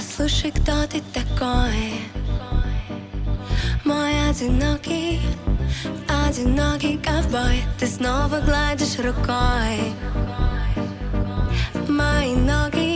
Послушай, кто ты такой? Мой одинокий, одинокий ковбой. Ты снова гладишь рукой. Мои ноги